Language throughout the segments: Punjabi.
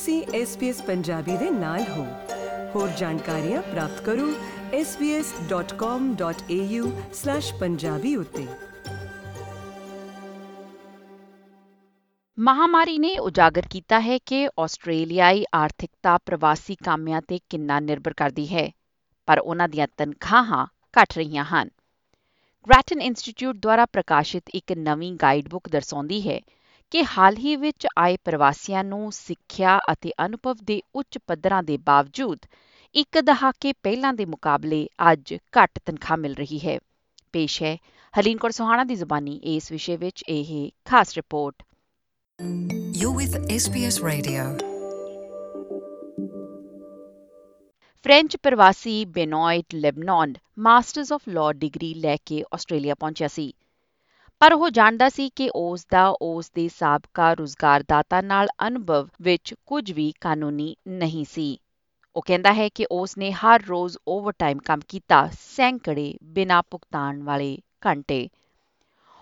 ਤੁਸੀਂ SBS ਪੰਜਾਬੀ ਦੇ ਨਾਲ ਹੋ। ਹੋਰ ਜਾਣਕਾਰੀਆਂ ਪ੍ਰਾਪਤ ਕਰੋ sbs.com.au/punjabi ਉੱਤੇ। ਮਹਾਮਾਰੀ ਨੇ ਉਜਾਗਰ ਕੀਤਾ ਹੈ ਕਿ ਆਸਟ੍ਰੇਲੀਆਈ ਆਰਥਿਕਤਾ ਪ੍ਰਵਾਸੀ ਕਾਮਿਆਂ ਤੇ ਕਿੰਨਾ ਨਿਰਭਰ ਕਰਦੀ ਹੈ, ਪਰ ਉਹਨਾਂ ਦੀਆਂ ਤਨਖਾਹਾਂ ਘਟ ਰਹੀਆਂ ਹਨ। ਗ੍ਰੈਟਨ ਇੰਸਟੀਚਿਊਟ ਦੁਆਰਾ ਪ੍ਰਕਾਸ਼ਿਤ ਇੱਕ ਨਵੀਂ ਗਾਈਡਬੁੱਕ ਦਰਸਾਉਂਦੀ ਹੈ ਕਿ ਹਾਲ ਹੀ ਵਿੱਚ ਆਏ ਪ੍ਰਵਾਸੀਆਂ ਨੂੰ ਸਿੱਖਿਆ ਅਤੇ ਅਨੁਭਵ ਦੇ ਉੱਚ ਪੱਧਰਾਂ ਦੇ ਬਾਵਜੂਦ ਇੱਕ ਦਹਾਕੇ ਪਹਿਲਾਂ ਦੇ ਮੁਕਾਬਲੇ ਅੱਜ ਘੱਟ ਤਨਖਾਹ ਮਿਲ ਰਹੀ ਹੈ। ਪੇਸ਼ ਹੈ ਹਲੀਨ ਕੌਰ ਸੁਹਾਣਾ ਦੀ ਜ਼ੁਬਾਨੀ ਇਸ ਵਿਸ਼ੇ ਵਿੱਚ ਇਹ ਖਾਸ report. You're with SBS Radio. French ਪ੍ਰਵਾਸੀ Benoit Lebanon masters of law degree ਲੈ ਕੇ ਆਸਟ੍ਰੇਲੀਆ ਪਹੁੰਚਿਆ ਸੀ। ਪਰ ਉਹ ਜਾਣਦਾ ਸੀ ਕਿ ਉਸ ਦਾ ਉਸ ਦੇ ਸਾਬਕਾ ਰੁਜ਼ਗਾਰਦਾਤਾ ਨਾਲ ਅਨੁਭਵ ਵਿੱਚ ਕੁਝ ਵੀ ਕਾਨੂੰਨੀ ਨਹੀਂ ਸੀ ਉਹ ਕਹਿੰਦਾ ਹੈ ਕਿ ਉਸ ਨੇ ਹਰ ਰੋਜ਼ ਓਵਰਟਾਈਮ ਕੰਮ ਕੀਤਾ ਸੈਂਕੜੇ ਬਿਨਾਂ ਭੁਗਤਾਨ ਵਾਲੇ ਘੰਟੇ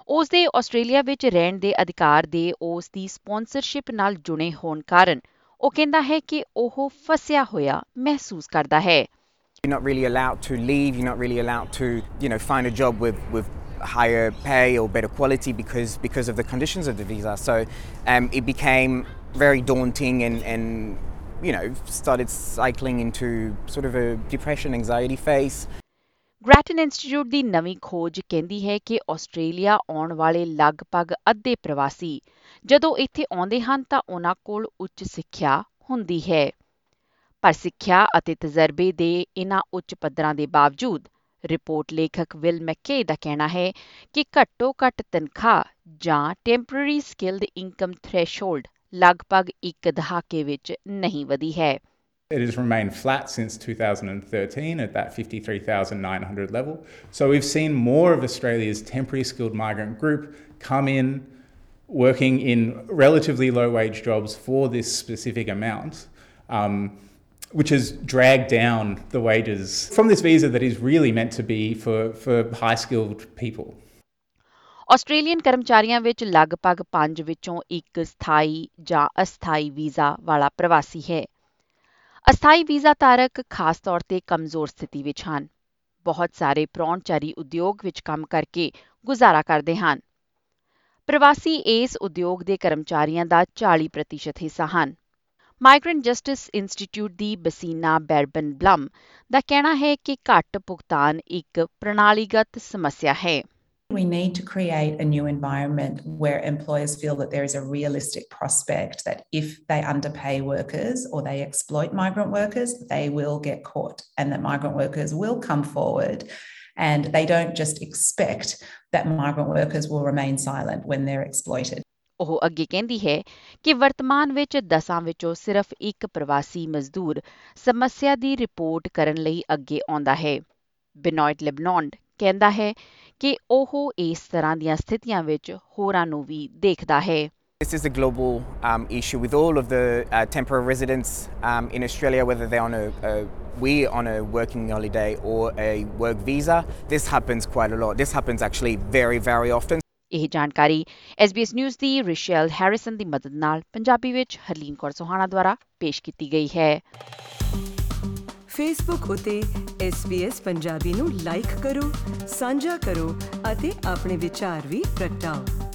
ਉਸ ਦੇ ਆਸਟ੍ਰੇਲੀਆ ਵਿੱਚ ਰਹਿਣ ਦੇ ਅਧਿਕਾਰ ਦੇ ਉਸ ਦੀ ਸਪਾਂਸਰਸ਼ਿਪ ਨਾਲ ਜੁੜੇ ਹੋਣ ਕਾਰਨ ਉਹ ਕਹਿੰਦਾ ਹੈ ਕਿ ਉਹ ਫਸਿਆ ਹੋਇਆ ਮਹਿਸੂਸ ਕਰਦਾ ਹੈ You're not really allowed to leave. You're not really allowed to, you know, find a job with, with higher pay or better quality because because of the conditions of the visa. So um, it became very daunting and, and you know started cycling into sort of a depression, anxiety phase. Grattan Institute ਦੀ ਨਵੀਂ ਖੋਜ ਕਹਿੰਦੀ ਹੈ ਕਿ ਆਸਟ੍ਰੇਲੀਆ ਆਉਣ ਵਾਲੇ ਲਗਭਗ ਅੱਧੇ ਪ੍ਰਵਾਸੀ ਜਦੋਂ ਇੱਥੇ ਆਉਂਦੇ ਹਨ ਤਾਂ ਉਹਨਾਂ ਕੋਲ ਉੱਚ ਸਿੱਖਿਆ ਹੁੰਦੀ ਹੈ ਪਰ ਸਿੱਖਿਆ ਅਤੇ ਤਜਰਬੇ ਦੇ ਇਹਨਾਂ ਉੱਚ ਪੱਧਰਾਂ ਦੇ ਬਾਵਜੂਦ ਰਿਪੋਰਟ ਲੇਖਕ ਵਿਲ ਮੈਕੇ ਦਾ ਕਹਿਣਾ ਹੈ ਕਿ ਘੱਟੋ ਘੱਟ ਤਨਖਾਹ ਜਾਂ ਟੈਂਪਰੇਰੀ ਸਕਿਲਡ ਇਨਕਮ ਥ੍ਰੈਸ਼ੋਲਡ ਲਗਭਗ ਇੱਕ ਦਹਾਕੇ ਵਿੱਚ ਨਹੀਂ ਵਧੀ ਹੈ It has remained flat since 2013 at that 53,900 level. So we've seen more of Australia's temporary skilled migrant group come in working in relatively low wage jobs for this specific amount. Um, which has dragged down the wages from this visa that is really meant to be for, for high skilled people. Australian ਕਰਮਚਾਰੀਆਂ ਵਿੱਚ ਲਗਭਗ 5 ਵਿੱਚੋਂ ਇੱਕ ਸਥਾਈ ਜਾਂ ਅਸਥਾਈ ਵੀਜ਼ਾ ਵਾਲਾ ਪ੍ਰਵਾਸੀ ਹੈ। ਅਸਥਾਈ ਵੀਜ਼ਾ ਧਾਰਕ ਖਾਸ ਤੌਰ ਤੇ ਕਮਜ਼ੋਰ ਸਥਿਤੀ ਵਿੱਚ ਹਨ। ਬਹੁਤ ਸਾਰੇ ਪ੍ਰੌਣਚਾਰੀ ਉਦਯੋਗ ਵਿੱਚ ਕੰਮ ਕਰਕੇ ਗੁਜ਼ਾਰਾ ਕਰਦੇ ਹਨ। ਪ੍ਰਵਾਸੀ ਇਸ ਉਦਯੋਗ ਦੇ ਕਰਮਚਾਰੀਆਂ ਦਾ 40% ਹਿੱਸਾ ਹਨ। ਮਾਈਗ੍ਰੈਂਟ ਜਸਟਿਸ ਇੰਸਟੀਚਿਊਟ ਦੀ ਬਸੀਨਾ ਬੈਰਬਨ ਬਲਮ ਦਾ ਕਹਿਣਾ ਹੈ ਕਿ ਘੱਟ ਭੁਗਤਾਨ ਇੱਕ ਪ੍ਰਣਾਲੀਗਤ ਸਮੱਸਿਆ ਹੈ We need to create a new environment where employers feel that there is a realistic prospect that if they underpay workers or they exploit migrant workers, they will get caught and that migrant workers will come forward. And they don't just expect that migrant workers will remain silent when they're exploited. ਉਹ ਅੱਗੇ ਕਹਿੰਦੀ ਹੈ ਕਿ ਵਰਤਮਾਨ ਵਿੱਚ ਦਸਾਂ ਵਿੱਚੋਂ ਸਿਰਫ ਇੱਕ ਪ੍ਰਵਾਸੀ ਮਜ਼ਦੂਰ ਸਮੱਸਿਆ ਦੀ ਰਿਪੋਰਟ ਕਰਨ ਲਈ ਅੱਗੇ ਆਉਂਦਾ ਹੈ ਬਿਨੋਇਟ ਲੈਬਨਾਨ ਕਹਿੰਦਾ ਹੈ ਕਿ ਉਹ ਇਸ ਤਰ੍ਹਾਂ ਦੀਆਂ ਸਥਿਤੀਆਂ ਵਿੱਚ ਹੋਰਾਂ ਨੂੰ ਵੀ ਦੇਖਦਾ ਹੈ This is a global um, issue with all of the uh, temporary residents um, in Australia, whether they're on a, a we on a working holiday or a work visa. This happens quite a lot. This happens actually very, very often. ਇਹ ਜਾਣਕਾਰੀ SBS ਨਿਊਜ਼ ਦੀ ਰਿਸ਼ੈਲ ਹੈਰਿਸਨ ਦੀ ਮਦਦ ਨਾਲ ਪੰਜਾਬੀ ਵਿੱਚ ਹਰਲੀਨ ਕੌਰ ਸੁਹਾਣਾ ਦੁਆਰਾ ਪੇਸ਼ ਕੀਤੀ ਗਈ ਹੈ। ਫੇਸਬੁੱਕ ਉਤੇ SBS ਪੰਜਾਬੀ ਨੂੰ ਲਾਈਕ ਕਰੋ, ਸਾਂਝਾ ਕਰੋ ਅਤੇ ਆਪਣੇ ਵਿਚਾਰ ਵੀ ਪ੍ਰਗਟਾਓ।